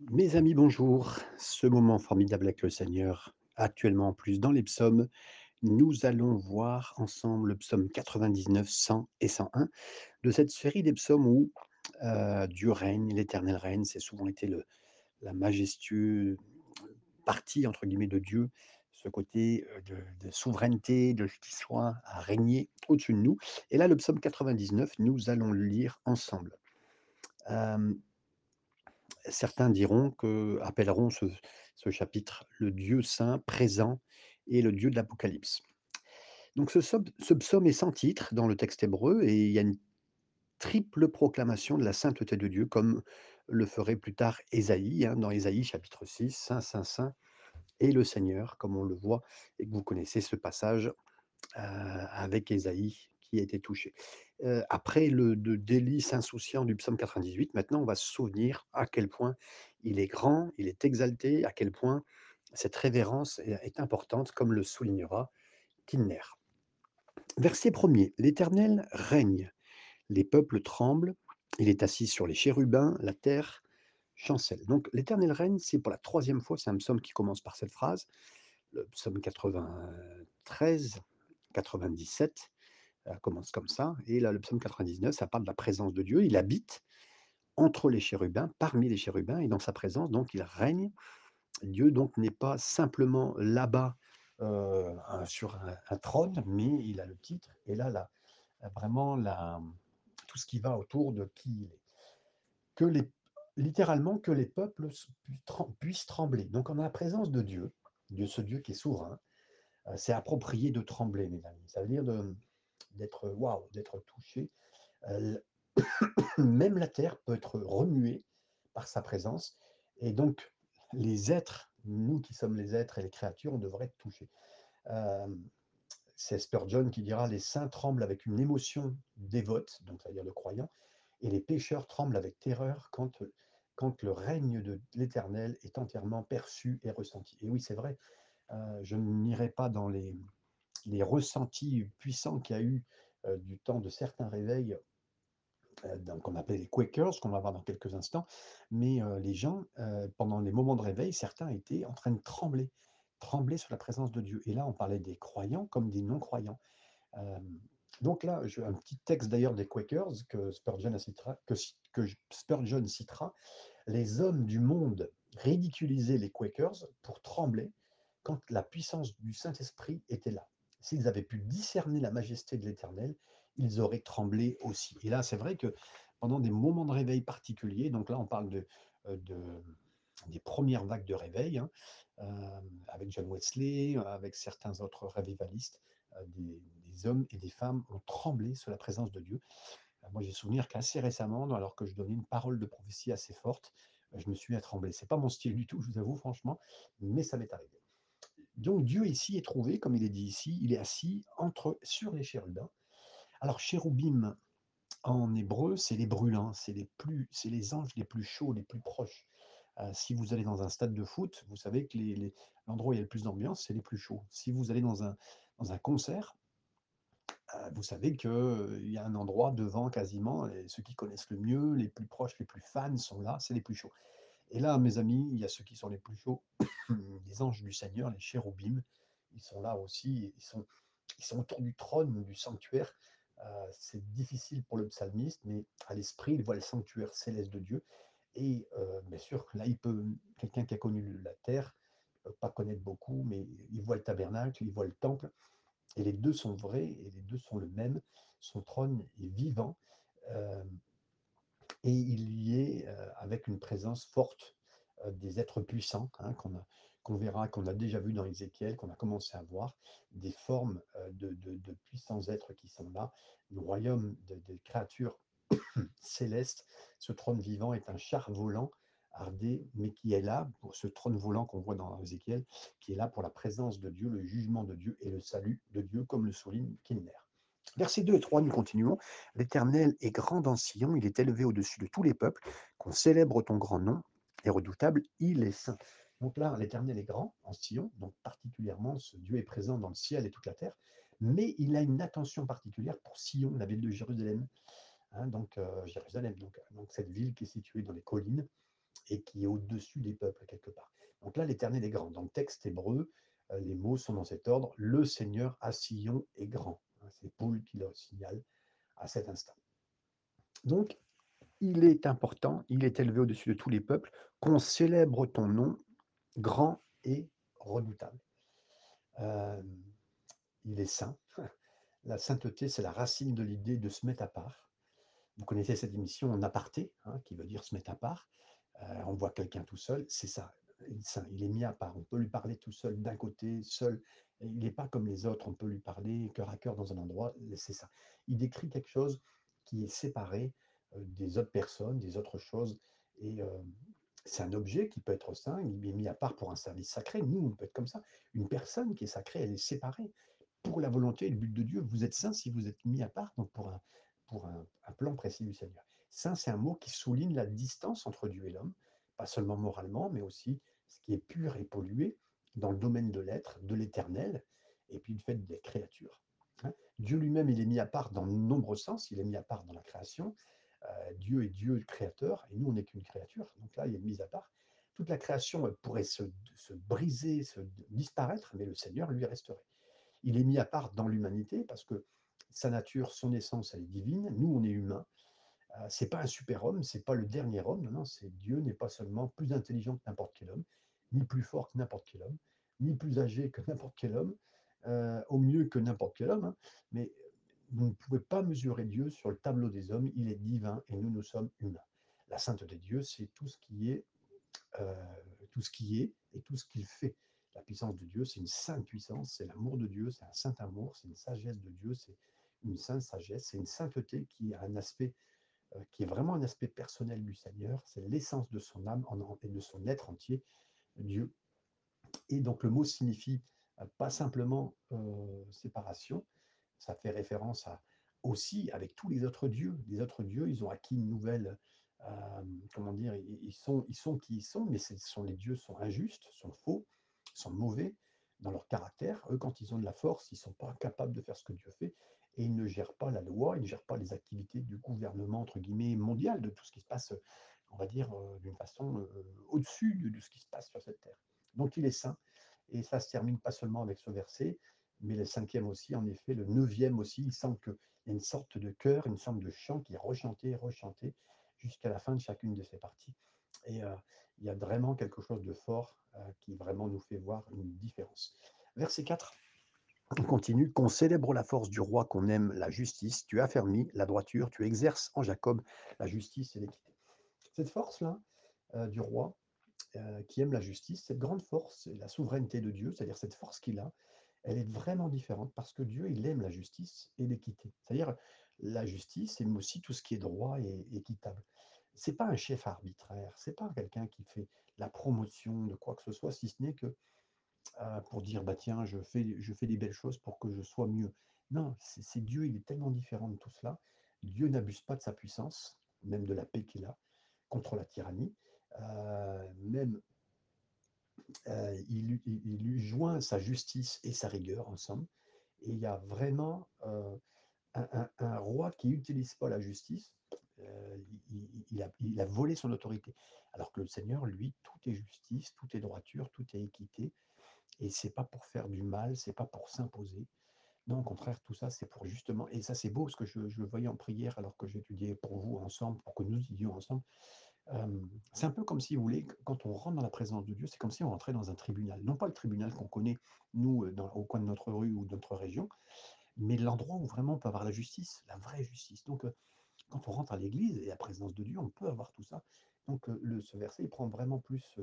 Mes amis, bonjour. Ce moment formidable avec le Seigneur, actuellement en plus dans les psaumes, nous allons voir ensemble le psaume 99, 100 et 101 de cette série des psaumes où euh, Dieu règne, l'Éternel règne. C'est souvent été le, la majestueuse partie entre guillemets de Dieu, ce côté euh, de, souveraineté, de ce qui soit à régner au-dessus de nous. Et là, le psaume 99, nous allons le lire ensemble. Euh, Certains diront que appelleront ce chapitre le Dieu saint présent et le Dieu de l'Apocalypse. Donc ce ce psaume est sans titre dans le texte hébreu et il y a une triple proclamation de la sainteté de Dieu comme le ferait plus tard Ésaïe, hein, dans Ésaïe chapitre 6, Saint, saint, saint est le Seigneur, comme on le voit et que vous connaissez ce passage heu, avec Ésaïe qui a été touché. Après le de délice insouciant du psaume 98, maintenant on va se souvenir à quel point il est grand, il est exalté, à quel point cette révérence est importante, comme le soulignera Kilner. Verset premier «L'Éternel règne, les peuples tremblent, il est assis sur les chérubins, la terre chancelle». Donc «L'Éternel règne», c'est pour la troisième fois, c'est un psaume qui commence par cette phrase, le psaume 93-97 heu, commence comme ça et là, le psaume 99, ça parle de la présence de Dieu. Il habite entre les chérubins, parmi les chérubins et dans sa présence, donc il règne. Dieu donc n'est pas simplement là-bas, un sur un trône, mais il a le titre et là, la vraiment tout ce qui va autour de qui il est. Que les littéralement, que les peuples puissent trembler. Donc on a la présence de Dieu, de ce Dieu qui est souverain, heu, c'est approprié de trembler, mes amis. Ça veut dire de d'être waouh, d'être touché. Heu, même la terre peut être remuée par sa présence et donc les êtres, nous qui sommes les êtres et les créatures, on devrait être touchés. Hem, c'est Spurgeon qui dira: «Les saints tremblent avec une émotion dévote», donc ça veut dire le croyant, «et les pécheurs tremblent avec terreur quand, le règne de l'Éternel est entièrement perçu et ressenti». Et oui, c'est vrai, je n'irai pas dans les les ressentis puissants qu'il y a eu, heu, du temps de certains réveils donc qu'on appelle les Quakers, qu'on va voir dans quelques instants. Mais heu, les gens, pendant les moments de réveil, certains étaient en train de trembler, trembler sous la présence de Dieu. Et là, on parlait des croyants comme des non-croyants. Donc là, un petit texte d'ailleurs des Quakers que Spurgeon citera que Spurgeon citera: «Les hommes du monde ridiculisaient les Quakers pour trembler quand la puissance du Saint-Esprit était là. S'ils avaient pu discerner la majesté de l'Éternel, ils auraient tremblé aussi». Et là, c'est vrai que pendant des moments de réveil particuliers, donc là, on parle de des premières vagues de réveil, hein, hem, avec John Wesley, avec certains autres revivalistes, heu, des hommes et des femmes ont tremblé sous la présence de Dieu. Moi, j'ai souvenir qu'assez récemment, alors que je donnais une parole de prophétie assez forte, je me suis mis à trembler. C'est pas mon style du tout, je vous avoue franchement, mais ça m'est arrivé. Donc Dieu ici est trouvé, comme il est dit ici, il est assis entre sur les chérubins. Alors chérubim en hébreu, c'est les brûlants, c'est les plus c'est les anges les plus chauds, les plus proches. Heu, si vous allez dans un stade de foot, vous savez que l'endroit où il y a le plus d'ambiance, c'est les plus chauds. Si vous allez dans un dans un concert, heu, vous savez qu'il y a un endroit devant quasiment ceux qui connaissent le mieux, les plus proches, les plus fans sont là, c'est les plus chauds. Et là, mes amis, il y a ceux qui sont les plus chauds, les anges du Seigneur, les chérubim, ils sont là aussi, ils sont autour du trône, du sanctuaire. Heu, c'est difficile pour le psalmiste, mais à l'esprit, il voit le sanctuaire céleste de Dieu et heu, bien sûr, là, il peut quelqu'un qui a connu la terre, peut pas connaître beaucoup, mais il voit le tabernacle, il voit le temple et les 2 sont vrais et les 2 sont le même. Son trône est vivant, hem et il y est, avec une présence forte, des êtres puissants, hein, qu'on verra, qu'on a déjà vu dans Ézéchiel, qu'on a commencé à voir, des formes, de de de puissants êtres qui sont là. Le royaume de des créatures célestes, ce trône vivant est un char volant ardé, mais qui est là pour ce trône volant qu'on voit dans Ézéchiel, qui est là pour la présence de Dieu, le jugement de Dieu et le salut de Dieu, comme le souligne Kilner. Versets 2 et 3, nous continuons. L'Éternel est grand dans Sion, il est élevé au-dessus de tous les peuples, qu'on célèbre ton grand nom, est redoutable, il est saint. Donc là, l'Éternel est grand en Sion, donc particulièrement, ce Dieu est présent dans le ciel et toute la terre, mais il a une attention particulière pour Sion, la ville de Jérusalem. hein, donc euh, Jérusalem, donc, donc cette ville qui est située dans les collines, et qui est au-dessus des peuples quelque part. Donc là, l'Éternel est grand. Dans le texte hébreu, euh, les mots sont dans cet ordre. Le Seigneur à Sion est grand. Hein, c'est Paul qui le signale à cet instant. Donc, il est important, il est élevé au-dessus de tous les peuples, qu'on célèbre ton nom grand et redoutable. Euh, il est saint. La sainteté, c'est la racine de l'idée de se mettre à part. Vous connaissez cette émission en aparté, hein, qui veut dire se mettre à part. Euh, on voit quelqu'un tout seul, c'est ça. Il est mis à part. On peut lui parler tout seul, d'un côté, seul. Il n'est pas comme les autres. On peut lui parler cœur à cœur dans un endroit. C'est ça. Il décrit quelque chose qui est séparé euh, des autres personnes, des autres choses. Et euh, c'est un objet qui peut être saint, il est mis à part pour un service sacré. Nous, on peut être comme ça. Une personne qui est sacrée, elle est séparée pour la volonté et le but de Dieu. Vous êtes saint si vous êtes mis à part, donc pour un, pour un, plan précis du Seigneur. Saint, c'est un mot qui souligne la distance entre Dieu et l'homme, pas seulement moralement, mais aussi ce qui est pur et pollué dans le domaine de l'être, de l'éternel, et puis le fait des créatures. Hein. Dieu lui-même, il est mis à part dans de nombreux sens, il est mis à part dans la création. Euh, Dieu est Dieu créateur, et nous, on n'est qu'une créature, donc là, il est mis à part. Toute la création pourrait se, se briser, se disparaître, mais le Seigneur, lui, resterait. Il est mis à part dans l'humanité, parce que sa nature, son essence, elle est divine. Nous, on est humains. Euh, c'est pas un super-homme, c'est pas le dernier homme. Non, non, Dieu n'est pas seulement plus intelligent que n'importe quel homme, ni plus fort que n'importe quel homme, ni plus âgé que n'importe quel homme, euh, au mieux que n'importe quel homme. Hein. Mais vous ne pouvez pas mesurer Dieu sur le tableau des hommes. Il est divin et nous, nous sommes humains. La sainteté de Dieu, c'est tout ce qui est, euh, tout ce qui est et tout ce qu'il fait. La puissance de Dieu, c'est une sainte puissance, c'est l'amour de Dieu, c'est un saint amour, c'est une sagesse de Dieu, c'est une sainte sagesse, c'est une sainteté qui a un aspect euh, qui est vraiment un aspect personnel du Seigneur, c'est l'essence de son âme et de son être entier, Dieu. Et donc le mot signifie euh, pas simplement euh, séparation, ça fait référence à aussi avec tous les autres dieux. Les autres dieux, ils ont acquis une nouvelle, comment dire, ils sont, ils sont qui ils sont, mais ce sont les dieux sont injustes, sont faux, sont mauvais dans leur caractère. Eux, quand ils ont de la force, ils ne sont pas capables de faire ce que Dieu fait et ils ne gèrent pas la loi, ils ne gèrent pas les activités du gouvernement, entre guillemets, mondial, de tout ce qui se passe, on va dire, euh, d'une façon euh, au-dessus de, ce qui se passe sur cette terre. Donc il est saint, et ça se termine pas seulement avec ce verset, mais le cinquième aussi, en effet, le neuvième aussi, il semble qu'il y a une sorte de chœur, une sorte de chant qui est rechanté, rechanté, jusqu'à la fin de chacune de ces parties. Et euh, il y a vraiment quelque chose de fort qui vraiment nous fait voir une différence. Verset 4. On continue, qu'on célèbre la force du roi, qu'on aime la justice, tu affermis la droiture, tu exerces en Jacob la justice et l'équité. Cette force-là euh, du roi euh, qui aime la justice, cette grande force, la souveraineté de Dieu, c'est-à-dire cette force qu'il a, elle est vraiment différente parce que Dieu, il aime la justice et l'équité. C'est-à-dire la justice, aime aussi tout ce qui est droit et équitable. C'est pas un chef arbitraire, c'est pas quelqu'un qui fait la promotion de quoi que ce soit, si ce n'est que pour dire bah tiens, je fais, je fais des belles choses pour que je sois mieux. Non, c'est Dieu, il est tellement différent de tout cela. Dieu n'abuse pas de sa puissance, même de la paix qu'il a contre la tyrannie. Euh, même euh, il, lui joint sa justice et sa rigueur ensemble. Et il y a vraiment euh, un, roi qui n'utilise pas la justice. Il, a, volé son autorité. Alors que le Seigneur, lui, tout est justice, tout est droiture, tout est équité. Et c'est pas pour faire du mal, c'est pas pour s'imposer. Non, au contraire, tout ça, c'est pour justement, et ça c'est beau, parce que je, voyais en prière alors que j'étudiais pour vous ensemble, pour que nous étudions ensemble. Euh, c'est un peu comme si vous voulez, quand on rentre dans la présence de Dieu, c'est comme si on rentrait dans un tribunal. Non pas le tribunal qu'on connaît, nous, dans, au coin de notre rue ou de notre région, mais l'endroit où vraiment on peut avoir la justice, la vraie justice. Donc, euh, quand on rentre à l'église et à la présence de Dieu, on peut avoir tout ça. Donc, euh, ce verset, il prend vraiment plus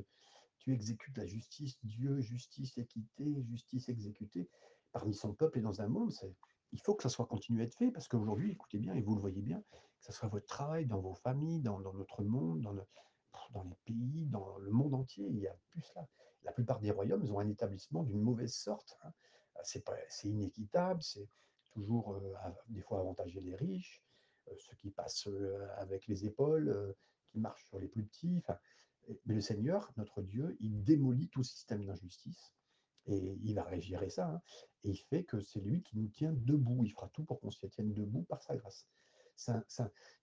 tu exécutes la justice, Dieu, justice, équité, justice exécutée parmi son peuple et dans un monde. Il faut que ça soit continué à être fait parce qu'aujourd'hui, écoutez bien, et vous le voyez bien, que ce soit votre travail, dans vos familles, dans, notre monde, dans, les pays, dans le monde entier, il y a plus là. La plupart des royaumes ont un établissement d'une mauvaise sorte. Hein. C'est inéquitable, c'est toujours euh, des fois avantager les riches, euh, ceux qui passent euh, avec les épaules, qui marchent sur les plus petits. Mais le Seigneur, notre Dieu, il démolit tout système d'injustice et il va régérer ça. Hein, et il fait que c'est lui qui nous tient debout. Il fera tout pour qu'on s'y tienne debout par sa grâce. Un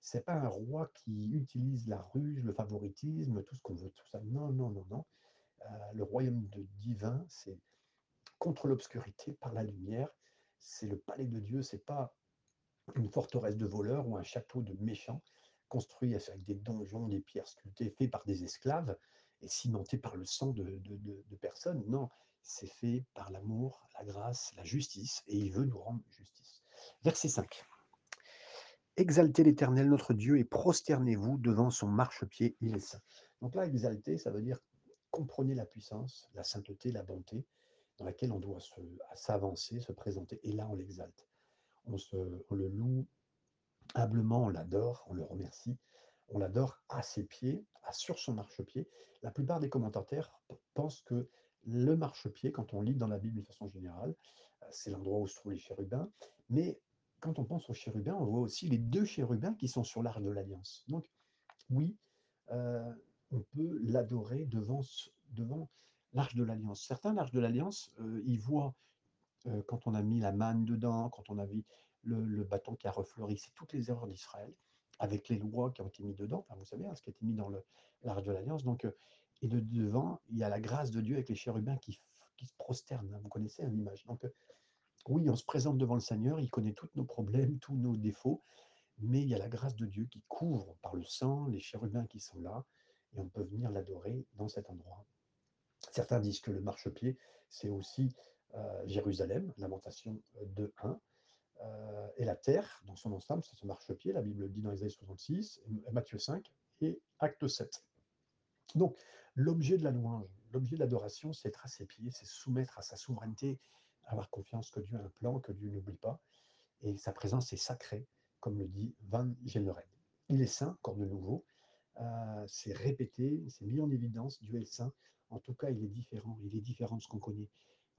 c'est pas un roi qui utilise la ruse, le favoritisme, tout ce qu'on veut, tout ça. Non, non, non, non. Heu, le royaume de divin, c'est contre l'obscurité par la lumière. C'est le palais de Dieu, c'est pas une forteresse de voleurs ou un château de méchants construit avec des donjons, des pierres sculptées, faits par des esclaves et cimentés par le sang de, de- personnes. Non, c'est fait par l'amour, la grâce, la justice, et il veut nous rendre justice. Verset 5. Exaltez l'Éternel notre Dieu et prosternez-vous devant son marchepied, il est saint. Donc là, exalter, ça veut dire comprenez la puissance, la sainteté, la bonté dans laquelle on doit s'avancer, se présenter, et là on l'exalte. On, on le loue humblement, on l'adore, on le remercie, on l'adore à ses pieds, à sur son marchepied. La plupart des commentateurs pensent que le marchepied, quand on lit dans la Bible de façon générale, euh, c'est l'endroit où se trouvent les chérubins, mais quand on pense aux chérubins, on voit aussi les deux chérubins qui sont sur l'arche de l'Alliance. Donc oui, euh, on peut l'adorer devant, devant l'arche de l'Alliance. Certains, l'arche de l'Alliance, euh, ils voient quand on a mis la manne dedans, quand on a mis le, bâton qui a refleuri, c'est toutes les erreurs d'Israël, avec les lois qui ont été mises dedans, vous savez, hein, ce qui a été mis dans le- de l'Alliance. Donc, euh, et de devant, il y a la grâce de Dieu avec les chérubins qui, qui se prosternent. hein, vous connaissez hein, l'image. Donc, euh, oui, on se présente devant le Seigneur, il connaît tous nos problèmes, tous nos défauts, mais il y a la grâce de Dieu qui couvre par le sang les chérubins qui sont là, et on peut venir l'adorer dans cet endroit. Certains disent que le marchepied, c'est aussi euh, Jérusalem, Lamentation 2.1, euh, et la terre, dans son ensemble, c'est ce marchepied, la Bible le dit dans Isaïe 66, Matthieu 5 et Acte 7. Donc, l'objet de la louange, l'objet de l'adoration, c'est être à ses pieds, c'est soumettre à sa souveraineté, avoir confiance que Dieu a un plan, que Dieu n'oublie pas, et sa présence est sacrée, comme le dit Van Geleren. Il est saint, encore de nouveau, euh, c'est répété, c'est mis en évidence, Dieu est saint. En tout cas, il est différent, il est différent de ce qu'on connaît.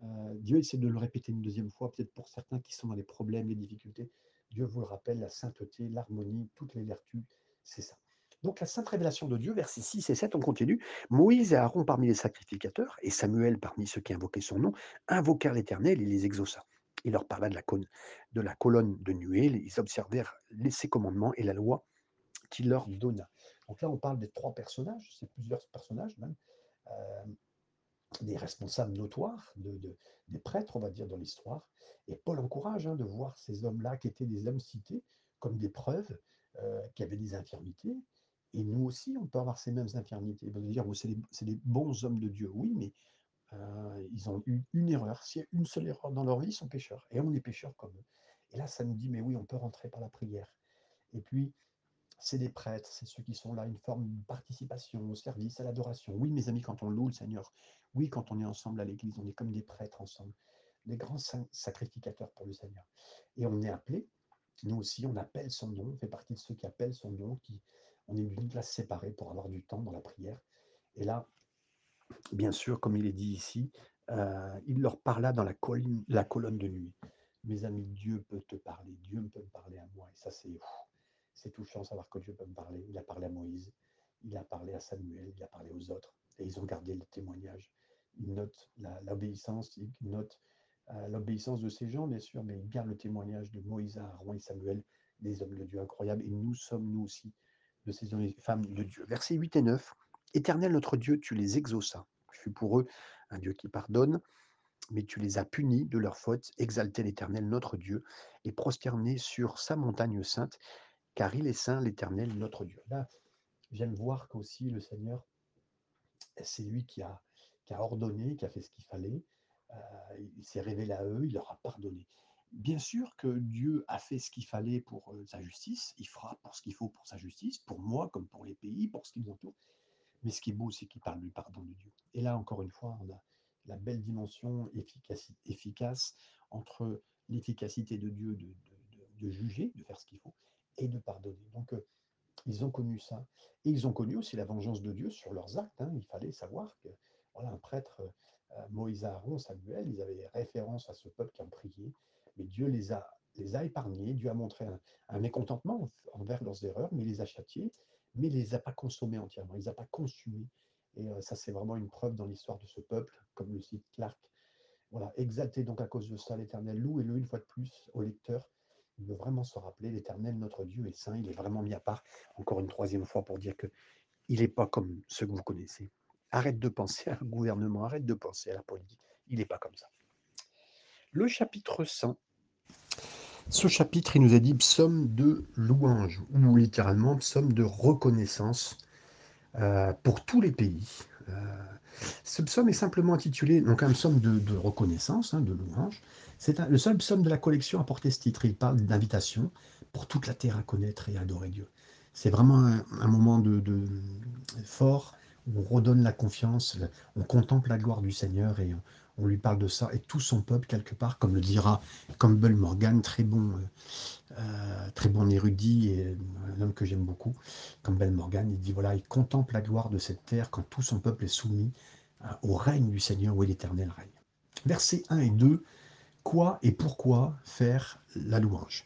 Euh, Dieu essaie de le répéter une deuxième fois, peut-être pour certains qui sont dans les problèmes, les difficultés. Dieu vous le rappelle, la sainteté, l'harmonie, toutes les vertus, c'est ça. Donc la sainte révélation de Dieu, versets 6 et 7, on continue. Moïse et Aaron parmi les sacrificateurs, et Samuel parmi ceux qui invoquaient son nom, invoquèrent l'Éternel et les exauça. Il leur parla de la, la colonne de nuée, ils observèrent ses commandements et la loi qu'il leur donna. Donc là, on parle des trois personnages, c'est plusieurs personnages même, euh, des responsables notoires, de, de, des prêtres, on va dire, dans l'histoire. Et Paul encourage hein, de voir ces hommes-là qui étaient des hommes cités comme des preuves, euh, qui avaient des infirmités. Et nous aussi, on peut avoir ces mêmes infirmités. Ils vont dire, c'est des, des, bons hommes de Dieu. Oui, mais euh, ils ont eu une erreur. S'il y a une seule erreur dans leur vie, ils sont pécheurs. Et on est pécheurs comme eux. Et là, ça nous dit, mais oui, on peut rentrer par la prière. Et puis, c'est des prêtres, c'est ceux qui sont là, une forme de participation au service, à l'adoration. Oui, mes amis, quand on loue le Seigneur, oui, quand on est ensemble à l'église, on est comme des prêtres ensemble, des grands sacrificateurs pour le Seigneur. Et on est appelé, nous aussi, on appelle son nom, on fait partie de ceux qui appellent son nom, qui, on est d'une classe séparée pour avoir du temps dans la prière. Et là, bien sûr, comme il est dit ici, euh, il leur parla dans la colonne, la colonne de nuit. Mes amis, Dieu peut te parler, Dieu peut me parler à moi. Et ça, c'est c'est touchant savoir que Dieu peut me parler. Il a parlé à Moïse, il a parlé à Samuel, il a parlé aux autres, et ils ont gardé le témoignage. Ils notent l'obéissance, ils notent euh, l'obéissance de ces gens, bien sûr, mais ils gardent le témoignage de Moïse, Aaron et Samuel, des hommes de Dieu incroyables, et nous sommes, nous aussi, de ces hommes et femmes de Dieu. Versets 8 et 9. Éternel notre Dieu, tu les exauças. Je suis pour eux un Dieu qui pardonne, mais tu les as punis de leurs fautes. Exaltez l'Éternel notre Dieu et prosternez sur sa montagne sainte car il est saint, l'Éternel, notre Dieu. Là, j'aime voir qu'aussi le Seigneur, c'est lui qui a, ordonné, qui a fait ce qu'il fallait. Euh, il s'est révélé à eux, il leur a pardonné. Bien sûr que Dieu a fait ce qu'il fallait pour euh, sa justice, il fera pour ce qu'il faut pour sa justice, pour moi comme pour les pays, pour ce qui nous entoure. Mais ce qui est beau, c'est qu'il parle du pardon de Dieu. Et là, encore une fois, on a la belle dimension efficace, entre l'efficacité de Dieu de, juger, de faire ce qu'il faut, et de pardonner. Donc, euh, ils ont connu ça. Et ils ont connu aussi la vengeance de Dieu sur leurs actes. Hein. Il fallait savoir que voilà, un prêtre, euh, Moïse, Aaron, Samuel, ils avaient référence à ce peuple qui en priait, mais Dieu les a, épargnés. Dieu a montré un, mécontentement envers leurs erreurs, mais les a châtiés, mais les a pas consommés entièrement, il les a pas consumés. Et euh, ça, c'est vraiment une preuve dans l'histoire de ce peuple, comme le cite Clark. Voilà, exalté donc à cause de ça l'Éternel, louez-le une fois de plus au lecteur Il veut vraiment se rappeler, l'Éternel, notre Dieu, est saint, il est vraiment mis à part, encore une troisième fois pour dire qu'il n'est pas comme ceux que vous connaissez. Arrête de penser à un gouvernement, arrête de penser à la politique, il n'est pas comme ça. Le chapitre 100. Ce chapitre, il nous a dit psaume de louange, ou littéralement psaume de reconnaissance euh, pour tous les pays. Euh, ce psaume est simplement intitulé, donc un psaume de, reconnaissance, hein, de louange. C'est le seul psaume de la collection à porter ce titre. Il parle d'invitation pour toute la terre à connaître et à adorer Dieu. C'est vraiment un, moment de, fort où on redonne la confiance, on contemple la gloire du Seigneur et on, lui parle de ça. Et tout son peuple, quelque part, comme le dira Campbell Morgan, très bon, euh, euh, très bon érudit et un homme que j'aime beaucoup, Campbell Morgan, il dit voilà, il contemple la gloire de cette terre quand tout son peuple est soumis au règne du Seigneur où l'Éternel règne. Versets 1 et 2, quoi et pourquoi faire la louange?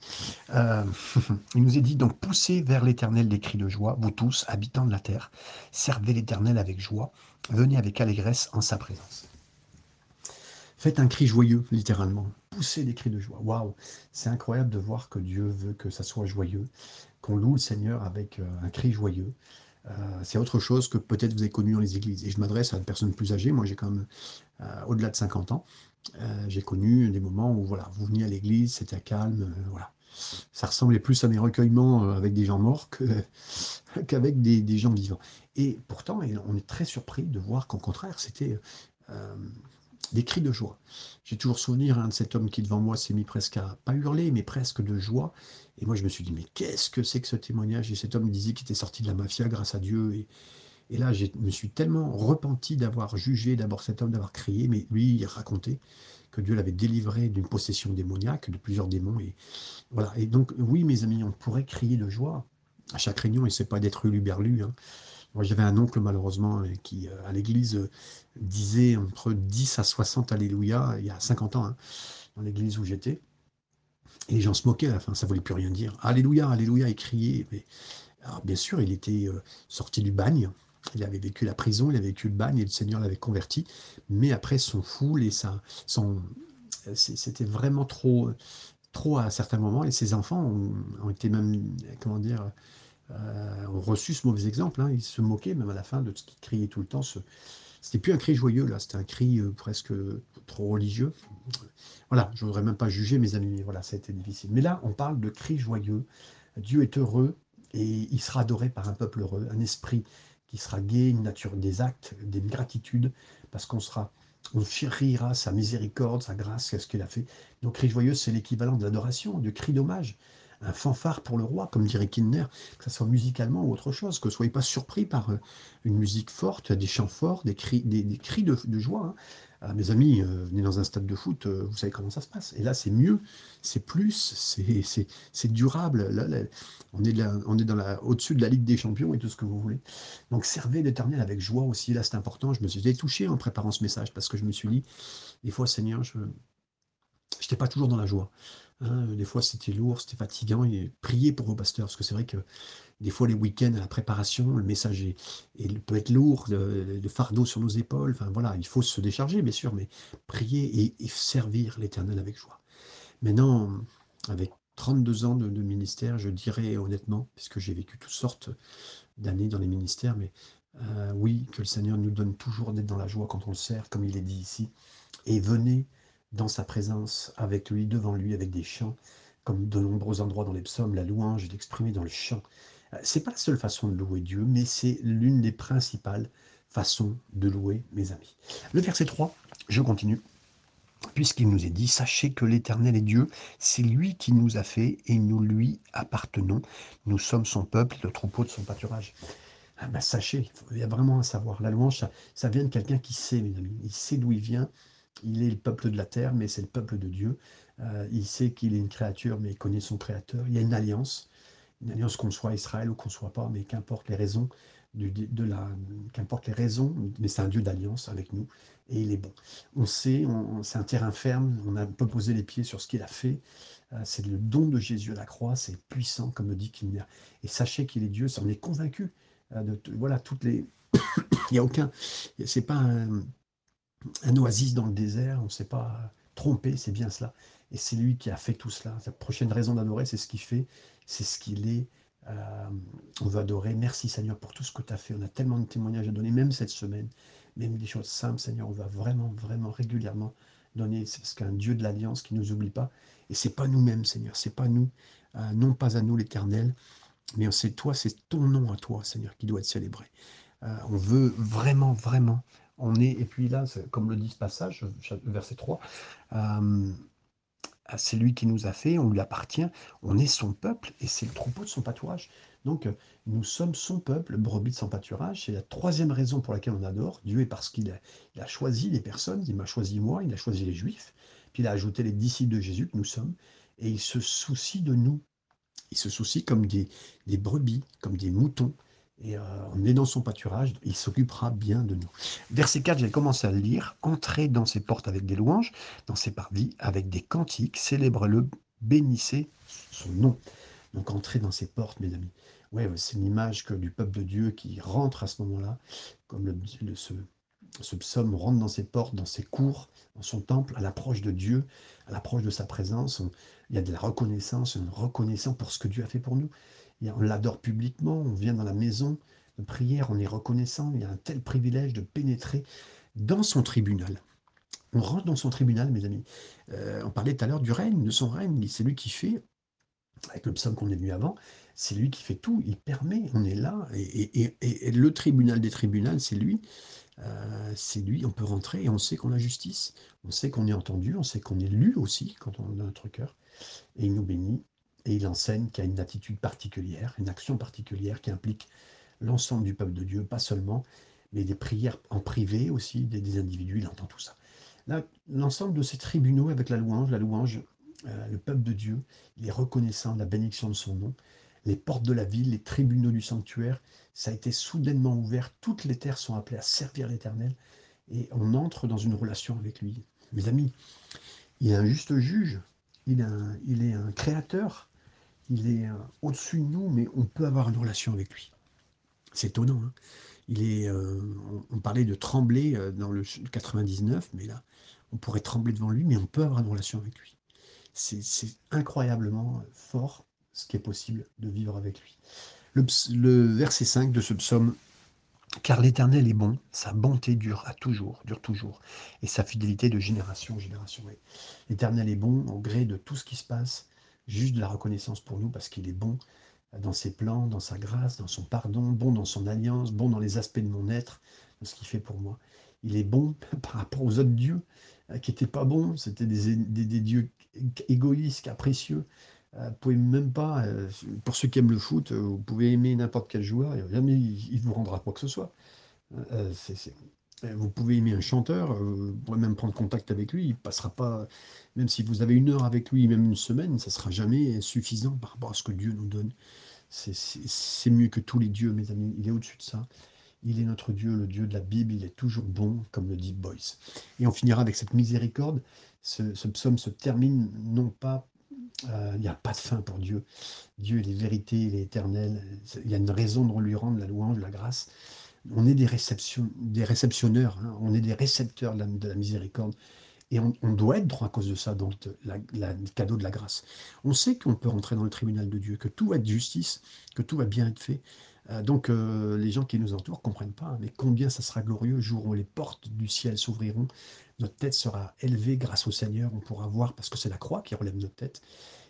Euh, Il nous est dit donc poussez vers l'Éternel des cris de joie, vous tous, habitants de la terre, servez l'Éternel avec joie, venez avec allégresse en sa présence. Faites un cri joyeux, littéralement. Poussez des cris de joie. Waouh C'est incroyable de voir que Dieu veut que ça soit joyeux, qu'on loue le Seigneur avec euh, un cri joyeux. Euh, c'est autre chose que peut-être vous avez connu dans les églises. Et je m'adresse à une personne plus âgée, moi j'ai quand même euh, au-delà de 50 ans. J'ai connu des moments où voilà, vous veniez à l'église, c'était calme, voilà. Ça ressemblait plus à mes recueillements avec des gens morts qu'avec des, gens vivants. Et pourtant, on est très surpris de voir qu'au contraire, c'était des cris de joie. J'ai toujours souvenir hein, de cet homme qui devant moi s'est mis presque à, pas hurler, mais presque de joie. Et moi je me suis dit, mais qu'est-ce que c'est que ce témoignage? Et cet homme disait qu'il était sorti de la mafia grâce à Dieu. Et, là, je me suis tellement repenti d'avoir jugé d'abord cet homme, d'avoir crié, mais lui, il racontait que Dieu l'avait délivré d'une possession démoniaque, de plusieurs démons. Et voilà. Et donc, oui, mes amis, on pourrait crier de joie à chaque réunion, et c'est pas d'être uluberlu. Hein. J'avais un oncle, malheureusement, euh, qui, euh, à l'église, euh, disait entre 10 à 60 Alléluia, il y a 50 ans, hein, dans l'église où j'étais. Et les gens se moquaient à la fin, ça ne voulait plus rien dire. Alléluia, Alléluia, et criait. alors, bien sûr, il était sorti du bagne, il avait vécu la prison, il avait vécu le bagne, et le Seigneur l'avait converti. Mais après, son foule et sa, c'était vraiment trop, trop à certains moments. Et ses enfants ont été même, comment dire, euh, ont reçu ce mauvais exemple. Hein. Ils se moquaient même à la fin de ce qu'ils criaient tout le temps. Ce... C'était plus un cri joyeux, là, c'était un cri euh, presque trop religieux. Voilà, je ne voudrais même pas juger mes amis, voilà, ça a été difficile. Mais là, on parle de cri joyeux. Dieu est heureux et il sera adoré par un peuple heureux, un esprit qui sera gai, une nature des actes, des gratitudes, parce qu'on sera, on chérira sa miséricorde, sa grâce, ce qu'il a fait. Donc, cri joyeux, c'est l'équivalent de l'adoration, du cri d'hommage un fanfare pour le roi, comme dirait Kindner, que ce soit musicalement ou autre chose, que soyez pas surpris par euh, une musique forte, des chants forts, des cris, des, cris de, joie. Hein. Ah, mes amis, euh, venez dans un stade de foot, euh, vous savez comment ça se passe. Et là, c'est mieux, c'est plus, c'est durable. On est, on est dans la, au-dessus de la Ligue des Champions et tout ce que vous voulez. Donc, servez l'Éternel avec joie aussi. Là, c'est important. Je me suis touché en préparant ce message parce que je me suis dit, des fois, Seigneur, je n'étais pas toujours dans la joie. Hein, des fois, c'était lourd, c'était fatigant. Et priez pour vos pasteurs, parce que c'est vrai que des fois, les week-ends à la préparation, le message est, peut être lourd, le, fardeau sur nos épaules. Enfin voilà, il faut se décharger, bien sûr, mais prier et, servir l'Éternel avec joie. Maintenant, avec 32 ans de, ministère, je dirais honnêtement, puisque j'ai vécu toutes sortes d'années dans les ministères, mais euh, oui, que le Seigneur nous donne toujours d'être dans la joie quand on le sert, comme il est dit ici. Et venez dans sa présence, avec lui, devant lui, avec des chants, comme de nombreux endroits dans les psaumes, la louange est exprimée dans le chant. Euh, c'est pas la seule façon de louer Dieu, mais c'est l'une des principales façons de louer mes amis. Le verset 3, je continue. Puisqu'il nous est dit, sachez que l'Éternel est Dieu, c'est lui qui nous a fait et nous lui appartenons. Nous sommes son peuple, le troupeau de son pâturage. Ah ben, sachez, il y a vraiment à savoir. La louange, ça, ça vient de quelqu'un qui sait, mes amis. Il sait d'où il vient, il est le peuple de la terre, mais c'est le peuple de Dieu. Euh, il sait qu'il est une créature, mais il connaît son créateur. Il y a une alliance, une alliance qu'on soit Israël ou qu'on soit pas, mais qu'importe les raisons de la, les raisons, mais c'est un Dieu d'alliance avec nous et il est bon. On sait, c'est un terrain ferme, on a, peut poser les pieds sur ce qu'il a fait. Euh, c'est le don de Jésus à la croix, c'est puissant, comme le dit Kinder. Et sachez qu'il est Dieu, ça on est convaincu. Euh, voilà, toutes les, il n'y a aucun, c'est pas un, un oasis dans le désert, on ne sait pas trompé, c'est bien cela. Et c'est lui qui a fait tout cela. Sa prochaine raison d'adorer, c'est ce qu'il fait, c'est ce qu'il est. Euh, on veut adorer. Merci Seigneur pour tout ce que tu as fait. On a tellement de témoignages à donner, même cette semaine, même des choses simples, Seigneur. On va vraiment, vraiment régulièrement donner. C'est parce qu'un Dieu de l'alliance qui ne nous oublie pas. Et c'est pas nous-mêmes, Seigneur. C'est pas nous, euh, non pas à nous l'Éternel, mais c'est toi, c'est ton nom à toi, Seigneur, qui doit être célébré. Euh, on veut vraiment, vraiment. On est, et puis là, comme le dit ce passage, verset 3, c'est lui qui nous a fait, on lui appartient, on est son peuple et c'est le troupeau de son pâturage. Donc nous sommes son peuple, brebis de son pâturage. C'est la troisième raison pour laquelle on adore. Dieu est parce qu'il a, choisi les personnes, il m'a choisi moi, il a choisi les juifs, puis il a ajouté les disciples de Jésus que nous sommes, et il se soucie de nous. Il se soucie comme des brebis, comme des moutons. Et on est dans son pâturage, il s'occupera bien de nous. Verset 4, j'ai commencé à le lire. Entrez dans ses portes avec des louanges, dans ses parvis avec des cantiques, célébrez-le, bénissez son nom. Donc entrez dans ses portes, mes amis. Ouais, c'est une image que du peuple de Dieu qui rentre à ce moment-là, comme le, ce, ce psaume rentre dans ses portes, dans ses cours, dans son temple, à l'approche de Dieu, à l'approche de sa présence. il y a de la reconnaissance, une reconnaissance pour ce que Dieu a fait pour nous on l'adore publiquement, on vient dans la maison de prière, on est reconnaissant, il y a un tel privilège de pénétrer dans son tribunal. On rentre dans son tribunal, mes amis. Euh, on parlait tout à l'heure du règne, de son règne, c'est lui qui fait, avec le psaume qu'on est venu avant, c'est lui qui fait tout, il permet, on est là, et, le tribunal des tribunaux, c'est lui. Euh, c'est lui, on peut rentrer et on sait qu'on a justice, on sait qu'on est entendu, on sait qu'on est lu aussi quand on a notre cœur, et il nous bénit et il enseigne qu'il y a une attitude particulière, une action particulière qui implique l'ensemble du peuple de Dieu, pas seulement, mais des prières en privé aussi, des, individus, il entend tout ça. L'ensemble de ces tribunaux avec la louange, la louange, euh, le peuple de Dieu, il est reconnaissant de la bénédiction de son nom. Les portes de la ville, les tribunaux du sanctuaire, ça a été soudainement ouvert. Toutes les terres sont appelées à servir l'Éternel et on entre dans une relation avec lui. Mes amis, il est un juste juge, il est un créateur, il est euh, au-dessus de nous, mais on peut avoir une relation avec lui. C'est étonnant. Hein. il est, euh, on, parlait de trembler euh, dans le 99, mais là, on pourrait trembler devant lui, mais on peut avoir une relation avec lui. C'est incroyablement fort ce qui est possible de vivre avec lui. Le, verset 5 de ce psaume, car l'Éternel est bon, sa bonté dure à toujours, dure toujours, et sa fidélité de génération en génération. L'Éternel est bon au gré de tout ce qui se passe, juste de la reconnaissance pour nous parce qu'il est bon dans ses plans, dans sa grâce, dans son pardon, bon dans son alliance, bon dans les aspects de mon être, de ce qu'il fait pour moi. Il est bon par rapport aux autres dieux euh, qui n'étaient pas bons, c'était des, dieux égoïstes, capricieux. Euh, vous pouvez même pas, euh, pour ceux qui aiment le foot, vous pouvez aimer n'importe quel joueur, jamais il vous rendra quoi que ce soit. c'est vous pouvez aimer un chanteur, euh, vous pourrez même prendre contact avec lui, il passera pas, même si vous avez une heure avec lui, même une semaine, ça sera jamais suffisant par rapport à ce que Dieu nous donne. C'est mieux que tous les dieux, mes amis, il est au-dessus de ça. Il est notre Dieu, le Dieu de la Bible, il est toujours bon, comme le dit Boyce. Et on finira avec cette miséricorde. Ce, psaume se termine non pas euh, il n'y a pas de fin pour Dieu. Dieu, il est vérité, il est éternel. Il y a une raison de lui rendre la louange, la grâce on est des, réception, des réceptionneurs, hein. on est des récepteurs de la, miséricorde. Et on, doit être droit à cause de ça, dans le cadeau de la grâce. On sait qu'on peut rentrer dans le tribunal de Dieu, que tout va être justice, que tout va bien être fait. Euh, donc euh, les gens qui nous entourent ne comprennent pas, hein. mais combien ça sera glorieux le jour où les portes du ciel s'ouvriront, notre tête sera élevée grâce au Seigneur, on pourra voir, parce que c'est la croix qui relève notre tête,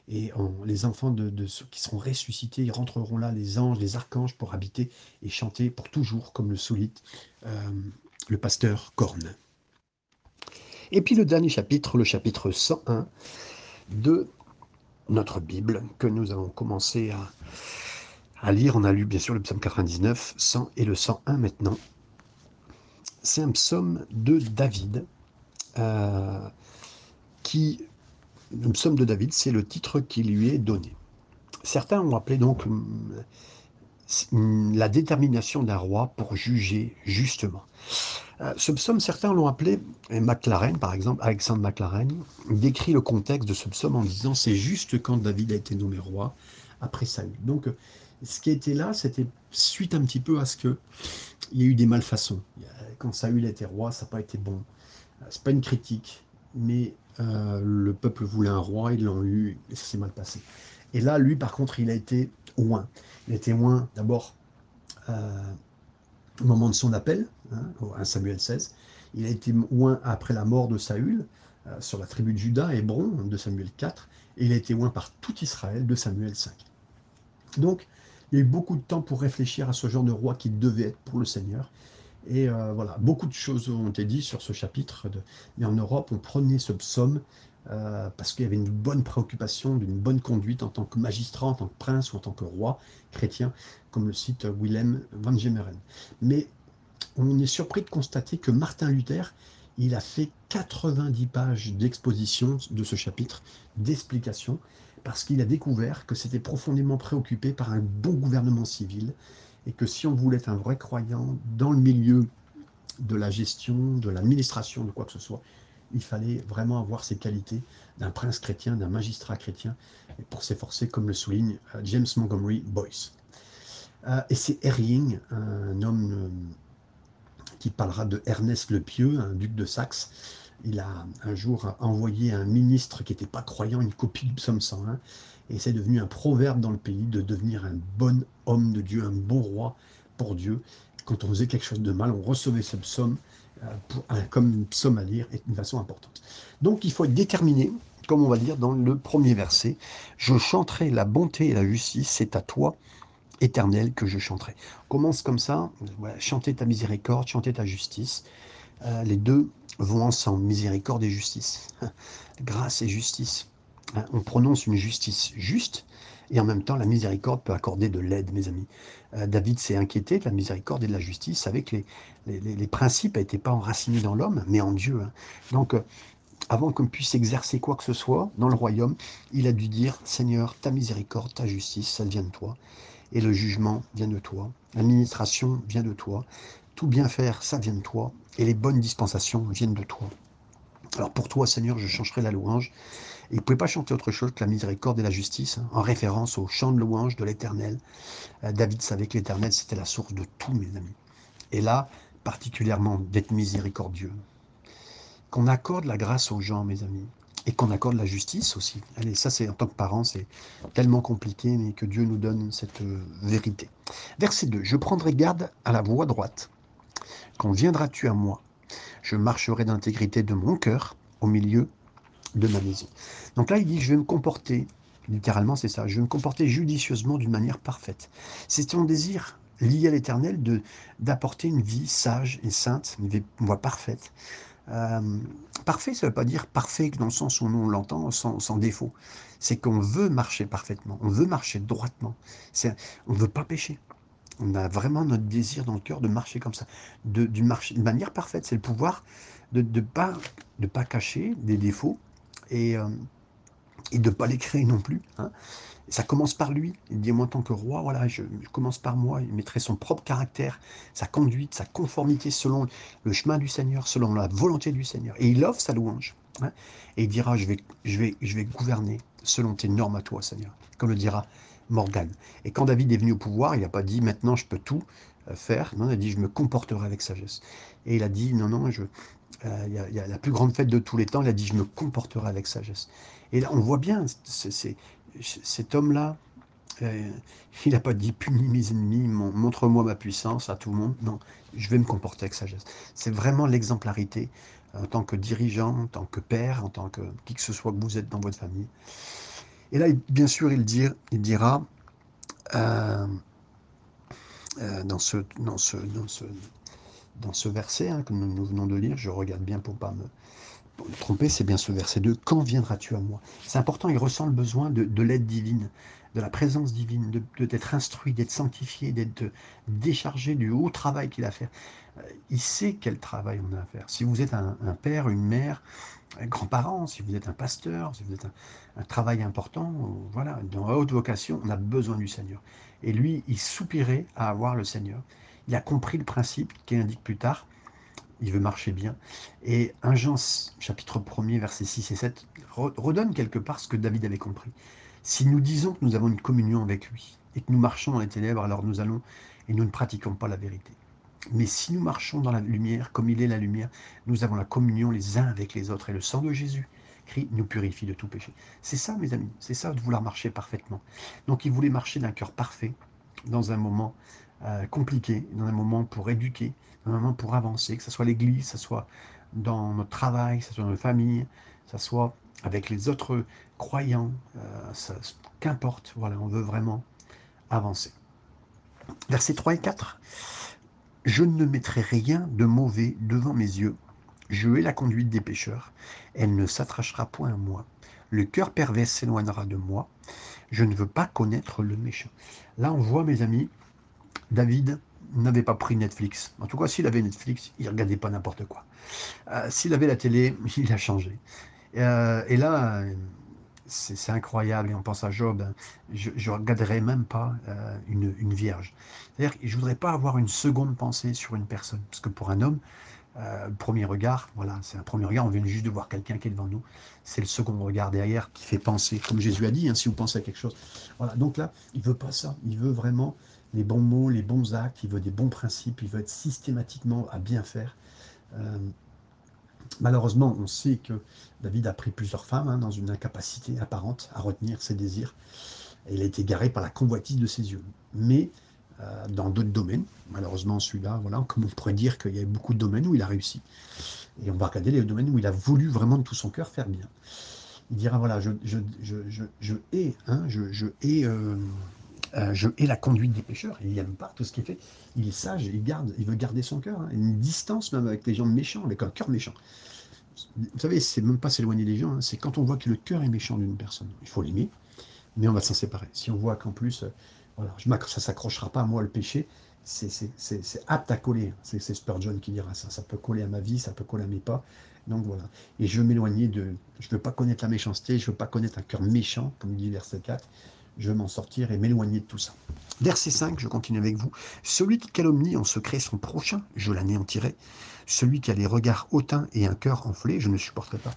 et les enfants de, ceux qui seront ressuscités, ils rentreront là, les anges, les archanges, pour habiter et chanter pour toujours, comme le solide euh, le pasteur Corne. Et puis le dernier chapitre, le chapitre 101 de notre Bible, que nous avons commencé à, lire. On a lu bien sûr le psaume 99, 100 et le 101 maintenant. C'est un psaume de David euh, qui le psaume de David, c'est le titre qui lui est donné. Certains ont appelé donc hum, hum, la détermination d'un roi pour juger justement. Euh, ce psaume, certains l'ont appelé, et McLaren par exemple, Alexandre McLaren, décrit le contexte de ce psaume en disant c'est juste quand David a été nommé roi après Saül. Donc ce qui était là, c'était suite un petit peu à ce qu'il y a eu des malfaçons. Quand Saül était roi, ça n'a pas été bon. Euh, c'est pas une critique, mais euh, le peuple voulait un roi, ils l'ont eu, et ça s'est mal passé. Et là, lui, par contre, il a été loin. Il a été loin, d'abord, euh, au moment de son appel, hein, à Samuel 16. Il a été loin après la mort de Saül, euh, sur la tribu de Juda, Hébron, de Samuel 4. Et il a été loin par tout Israël, de Samuel 5. Donc, il y a eu beaucoup de temps pour réfléchir à ce genre de roi qui devait être pour le Seigneur. Et euh, voilà, beaucoup de choses ont été dites sur ce chapitre. De... Mais en Europe, on prenait ce psaume euh, parce qu'il y avait une bonne préoccupation d'une bonne conduite en tant que magistrat, en tant que prince ou en tant que roi chrétien, comme le cite Willem van Gemeren. Mais on est surpris de constater que Martin Luther, il a fait 90 pages d'exposition de ce chapitre, d'explication, parce qu'il a découvert que c'était profondément préoccupé par un bon gouvernement civil, et que si on voulait être un vrai croyant dans le milieu de la gestion, de l'administration, de quoi que ce soit, il fallait vraiment avoir ces qualités d'un prince chrétien, d'un magistrat chrétien, pour s'efforcer, comme le souligne euh, James Montgomery Boyce. Euh, et c'est Herring, un homme euh, qui parlera de Ernest le Pieux, un duc de Saxe. Il a un jour envoyé un ministre qui n'était pas croyant une copie du psaume 101 et c'est devenu un proverbe dans le pays de devenir un bon homme de Dieu, un bon roi pour Dieu. Quand on faisait quelque chose de mal, on recevait ce psaume euh, comme psaume à lire et d'une façon importante. Donc il faut être déterminé, comme on va dire dans le premier verset, je chanterai la bonté et la justice, c'est à toi, éternel, que je chanterai. On commence comme ça, chanter ta miséricorde, chanter ta justice. Euh, les deux vont ensemble, miséricorde et justice. Grâce et justice. On prononce une justice juste, et en même temps, la miséricorde peut accorder de l'aide, mes amis. Euh, David s'est inquiété de la miséricorde et de la justice, avec les, les, principes n'étaient pas enracinés dans l'homme, mais en Dieu. Hein. Donc, euh, avant qu'on puisse exercer quoi que ce soit dans le royaume, il a dû dire, Seigneur, ta miséricorde, ta justice, ça vient de toi. Et le jugement vient de toi. L'administration vient de toi. Tout bien faire, ça vient de toi. Et les bonnes dispensations viennent de toi. Alors pour toi, Seigneur, je changerai la louange il ne pouvait pas chanter autre chose que la miséricorde et la justice, hein, en référence au chant de louange de l'Éternel. Euh, David savait que l'Éternel, c'était la source de tout, mes amis. Et là, particulièrement, d'être miséricordieux. Qu'on accorde la grâce aux gens, mes amis, et qu'on accorde la justice aussi. Allez, ça, c'est en tant que parent, c'est tellement compliqué, mais que Dieu nous donne cette euh, vérité. Verset 2. Je prendrai garde à la voie droite. Quand viendras-tu à moi? Je marcherai d'intégrité de mon cœur au milieu de ma maison. Donc là, il dit, je vais me comporter, littéralement c'est ça, je vais me comporter judicieusement d'une manière parfaite. C'est ton désir lié à l'éternel de d'apporter une vie sage et sainte, une, vie, voie parfaite. Euh, parfait, ça ne veut pas dire parfait dans le sens où on l'entend, sans, sans, défaut. C'est qu'on veut marcher parfaitement, on veut marcher droitement, on ne veut pas pécher. On a vraiment notre désir dans le cœur de marcher comme ça, d'une manière parfaite. C'est le pouvoir de ne pas, de pas cacher des défauts, et, euh, et de ne pas les créer non plus. Hein. Ça commence par lui. Il dit, moi, en tant que roi, voilà, je, commence par moi. Il mettrait son propre caractère, sa conduite, sa conformité selon le chemin du Seigneur, selon la volonté du Seigneur. Et il offre sa louange. Hein. Et il dira, je vais, je, vais, je vais gouverner selon tes normes à toi, Seigneur. Comme le dira Morgan. Et quand David est venu au pouvoir, il n'a pas dit, maintenant, je peux tout faire. Non, il a dit, je me comporterai avec sagesse. Et il a dit, non, non, je, euh, il y, a la plus grande fête de tous les temps, il a dit, je me comporterai avec sagesse. Et là, on voit bien, cet homme-là, euh, il n'a pas dit, punis mes ennemis, montre-moi ma puissance à tout le monde. Non, je vais me comporter avec sagesse. C'est vraiment l'exemplarité en tant que dirigeant, en tant que père, en tant que qui que ce soit que vous êtes dans votre famille. Et là, bien sûr, il dira, euh, dans ce, dans ce, dans ce dans ce verset hein, que nous, venons de lire, je regarde bien pour ne pas me, tromper, c'est bien ce verset 2, quand viendras-tu à moi? C'est important, il ressent le besoin de, l'aide divine, de la présence divine, de d'être instruit, d'être sanctifié, d'être déchargé du haut travail qu'il a à faire. Euh, il sait quel travail on a à faire. Si vous êtes un, père, une mère, un grand-parent, si vous êtes un pasteur, si vous êtes un, travail important, voilà, dans la haute vocation, on a besoin du Seigneur. Et lui, il soupirait à avoir le Seigneur il a compris le principe qu'il indique plus tard. Il veut marcher bien. Et 1 Jean chapitre 1er, versets 6 et 7 redonne quelque part ce que David avait compris. Si nous disons que nous avons une communion avec lui et que nous marchons dans les ténèbres, alors nous allons et nous ne pratiquons pas la vérité. Mais si nous marchons dans la lumière, comme il est la lumière, nous avons la communion les uns avec les autres. Et le sang de Jésus Nous purifie de tout péché. C'est ça, mes amis, c'est ça de vouloir marcher parfaitement. Donc il voulait marcher d'un cœur parfait dans un moment euh, compliqué, dans un moment pour éduquer, dans un moment pour avancer, que ce soit l'église, que ce soit dans notre travail, que ce soit dans notre famille, que ce soit avec les autres croyants, euh, qu'importe, voilà, on veut vraiment avancer. Versets 3 et 4. Je ne mettrai rien de mauvais devant mes yeux. Je hais la conduite des pécheurs. Elle ne s'attachera point à moi. Le cœur pervers s'éloignera de moi. Je ne veux pas connaître le méchant. Là, on voit, mes amis, David n'avait pas pris Netflix. En tout cas, s'il avait Netflix, il ne regardait pas n'importe quoi. Euh, s'il avait la télé, il a changé. Euh, et là, c'est incroyable, et on pense à Job, hein. je ne regarderai même pas euh, une, vierge. C'est-à-dire je ne voudrais pas avoir une seconde pensée sur une personne, parce que pour un homme, euh, premier regard, voilà, c'est un premier regard, on vient juste de voir quelqu'un qui est devant nous, c'est le second regard derrière qui fait penser, comme Jésus a dit, hein, si vous pensez à quelque chose. Voilà, donc là, il veut pas ça, il veut vraiment les bons mots, les bons actes, il veut des bons principes, il veut être systématiquement à bien faire. Euh, Malheureusement, on sait que David a pris plusieurs femmes hein, dans une incapacité apparente à retenir ses désirs. Et il a été garé par la convoitise de ses yeux. Mais dans d'autres domaines, malheureusement celui-là, voilà, comme on pourrait dire qu'il y a beaucoup de domaines où il a réussi. Et on va regarder les domaines où il a voulu vraiment de tout son cœur faire bien. Il dira, voilà, je, je, je, je hais, hein, je, hais euh, euh, je la conduite des pêcheurs. Il n'aime pas tout ce qui est fait. Il est sage, il, garde, il veut garder son cœur. Hein. Une distance même avec les gens méchants, avec un cœur méchant. Vous savez, c'est même pas s'éloigner des gens, hein. c'est quand on voit que le cœur est méchant d'une personne. Il faut l'aimer, mais on va s'en séparer. Si on voit qu'en plus, voilà, ça s'accrochera pas à moi le péché, c'est apte à coller. C'est Spurgeon qui dira ça. Ça peut coller à ma vie, ça peut coller à mes pas. Donc voilà. Et je veux m'éloigner de. Je ne veux pas connaître la méchanceté, je ne veux pas connaître un cœur méchant, comme dit verset 4 je vais m'en sortir et m'éloigner de tout ça. Verset 5, je continue avec vous. Celui qui calomnie en secret son prochain, je l'anéantirai. Celui qui a les regards hautains et un cœur enflé, je ne supporterai pas.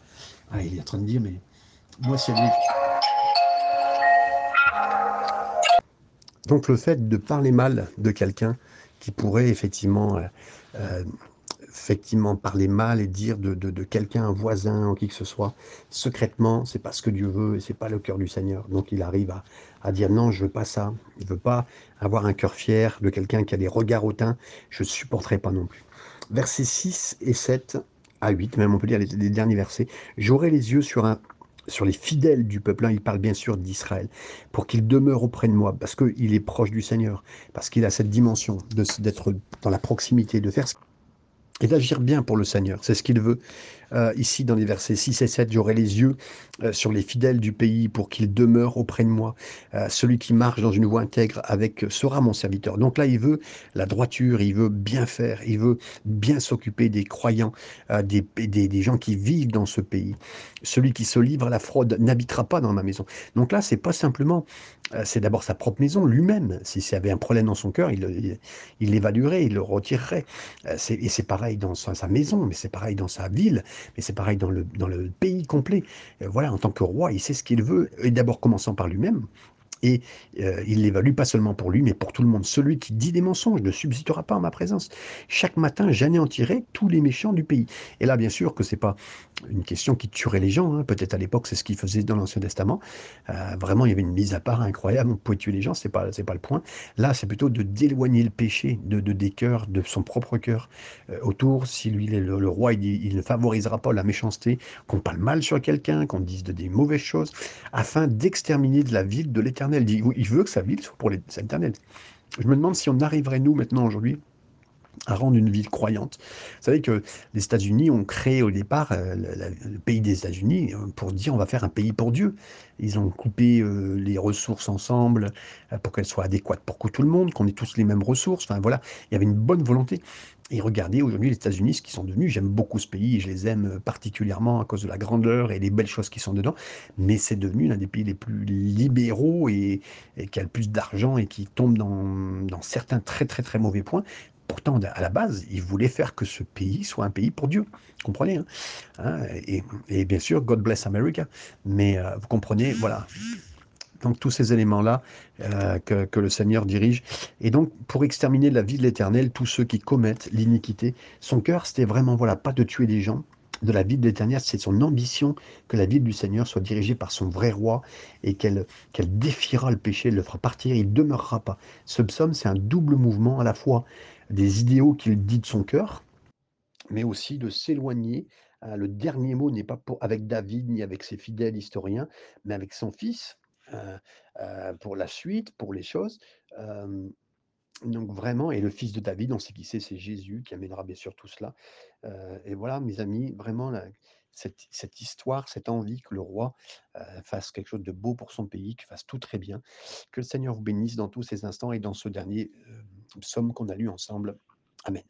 Ah, il est en train de dire, mais moi, c'est Donc le fait de parler mal de quelqu'un qui pourrait effectivement euh, euh, effectivement parler mal et dire de, de, quelqu'un, un voisin ou qui que ce soit, secrètement, c'est pas ce que Dieu veut et c'est pas le cœur du Seigneur. Donc il arrive à, à dire non, je veux pas ça. Il veut pas avoir un cœur fier de quelqu'un qui a des regards hautains. Je ne supporterai pas non plus. Versets 6 et 7 à 8, même on peut lire les, les derniers versets. J'aurai les yeux sur un sur les fidèles du peuple, hein, il parle bien sûr d'Israël, pour qu'il demeure auprès de moi, parce qu'il est proche du Seigneur, parce qu'il a cette dimension d'être dans la proximité, de faire et d'agir bien pour le Seigneur. C'est ce qu'il veut. Euh, ici, dans les versets 6 et 7, j'aurai les yeux euh, sur les fidèles du pays pour qu'ils demeurent auprès de moi. Euh, celui qui marche dans une voie intègre sera mon serviteur. Donc là, il veut la droiture, il veut bien faire, il veut bien s'occuper des croyants, des, gens qui vivent dans ce pays. Celui qui se livre à la fraude n'habitera pas dans ma maison. Donc là, c'est pas simplement, c'est d'abord sa propre maison, lui-même. Si y avait un problème dans son cœur, il l'évaluerait, il le retirerait. et c'est pareil dans sa maison, mais c'est pareil dans sa ville, mais c'est pareil dans le, dans le pays complet. Euh, voilà, en tant que roi, il sait ce qu'il veut, et d'abord commençant par lui-même, et euh, il l'évalue pas seulement pour lui, mais pour tout le monde. Celui qui dit des mensonges ne subsistera pas en ma présence. Chaque matin, j'anéantirai tous les méchants du pays. Et là, bien sûr que c'est pas une question qui tuerait les gens. Hein. Peut-être à l'époque, c'est ce qu'il faisait dans l'Ancien Testament. Euh, vraiment, il y avait une mise à part incroyable. On pouvait tuer les gens, c'est pas, c'est pas le point. Là, c'est plutôt de d'éloigner le péché de, de, des cœurs, de son propre cœur euh, autour. Si lui, le, le roi, il, ne favorisera pas la méchanceté, qu'on parle mal sur quelqu'un, qu'on dise de, des mauvaises choses, afin d'exterminer de la ville de l'Éternel il veut que sa ville soit pour l'éternel. Je me demande si on arriverait, nous, maintenant, aujourd'hui, à rendre une ville croyante. Vous savez que les États-Unis ont créé au départ euh, le, pays des États-Unis euh, pour dire on va faire un pays pour Dieu. Ils ont coupé euh, les ressources ensemble pour qu'elles soient adéquates pour tout le monde, qu'on ait tous les mêmes ressources. Enfin voilà, il y avait une bonne volonté. Et regardez aujourd'hui les États-Unis, ce qu'ils sont devenus. J'aime beaucoup ce pays et je les aime particulièrement à cause de la grandeur et des belles choses qui sont dedans. Mais c'est devenu l'un des pays les plus libéraux et, qui a le plus d'argent et qui tombe dans, dans certains très très très mauvais points pourtant, à la base, ils voulaient faire que ce pays soit un pays pour Dieu. Vous comprenez hein, hein et, bien sûr, God bless America. Mais euh, vous comprenez, voilà. donc tous ces éléments-là, heu, que le Seigneur dirige et donc pour exterminer la vie de l'Éternel, tous ceux qui commettent l'iniquité. Son cœur, c'était vraiment, voilà, pas de tuer des gens, de la ville de l'Éternel, c'est son ambition que la ville du Seigneur soit dirigée par son vrai roi et qu'elle qu'elle défiera le péché, elle le fera partir, il demeurera pas. Ce psaume, c'est un double mouvement, à la fois des idéaux qu'il dit de son cœur, mais aussi de s'éloigner. Heu, le dernier mot n'est pas pour avec David, ni avec ses fidèles historiens, mais avec son fils, heu heu, pour la suite, pour les choses. Donc vraiment et le fils de David, on sait qui c'est, c'est Jésus qui amènera bien sûr tout cela. Et voilà mes amis, vraiment cette histoire, cette envie que le roi, fasse quelque chose de beau pour son pays, qu'il fasse tout très bien. Que le Seigneur vous bénisse dans tous ces instants et dans ce dernier, psaume qu'on a lu ensemble. Amen.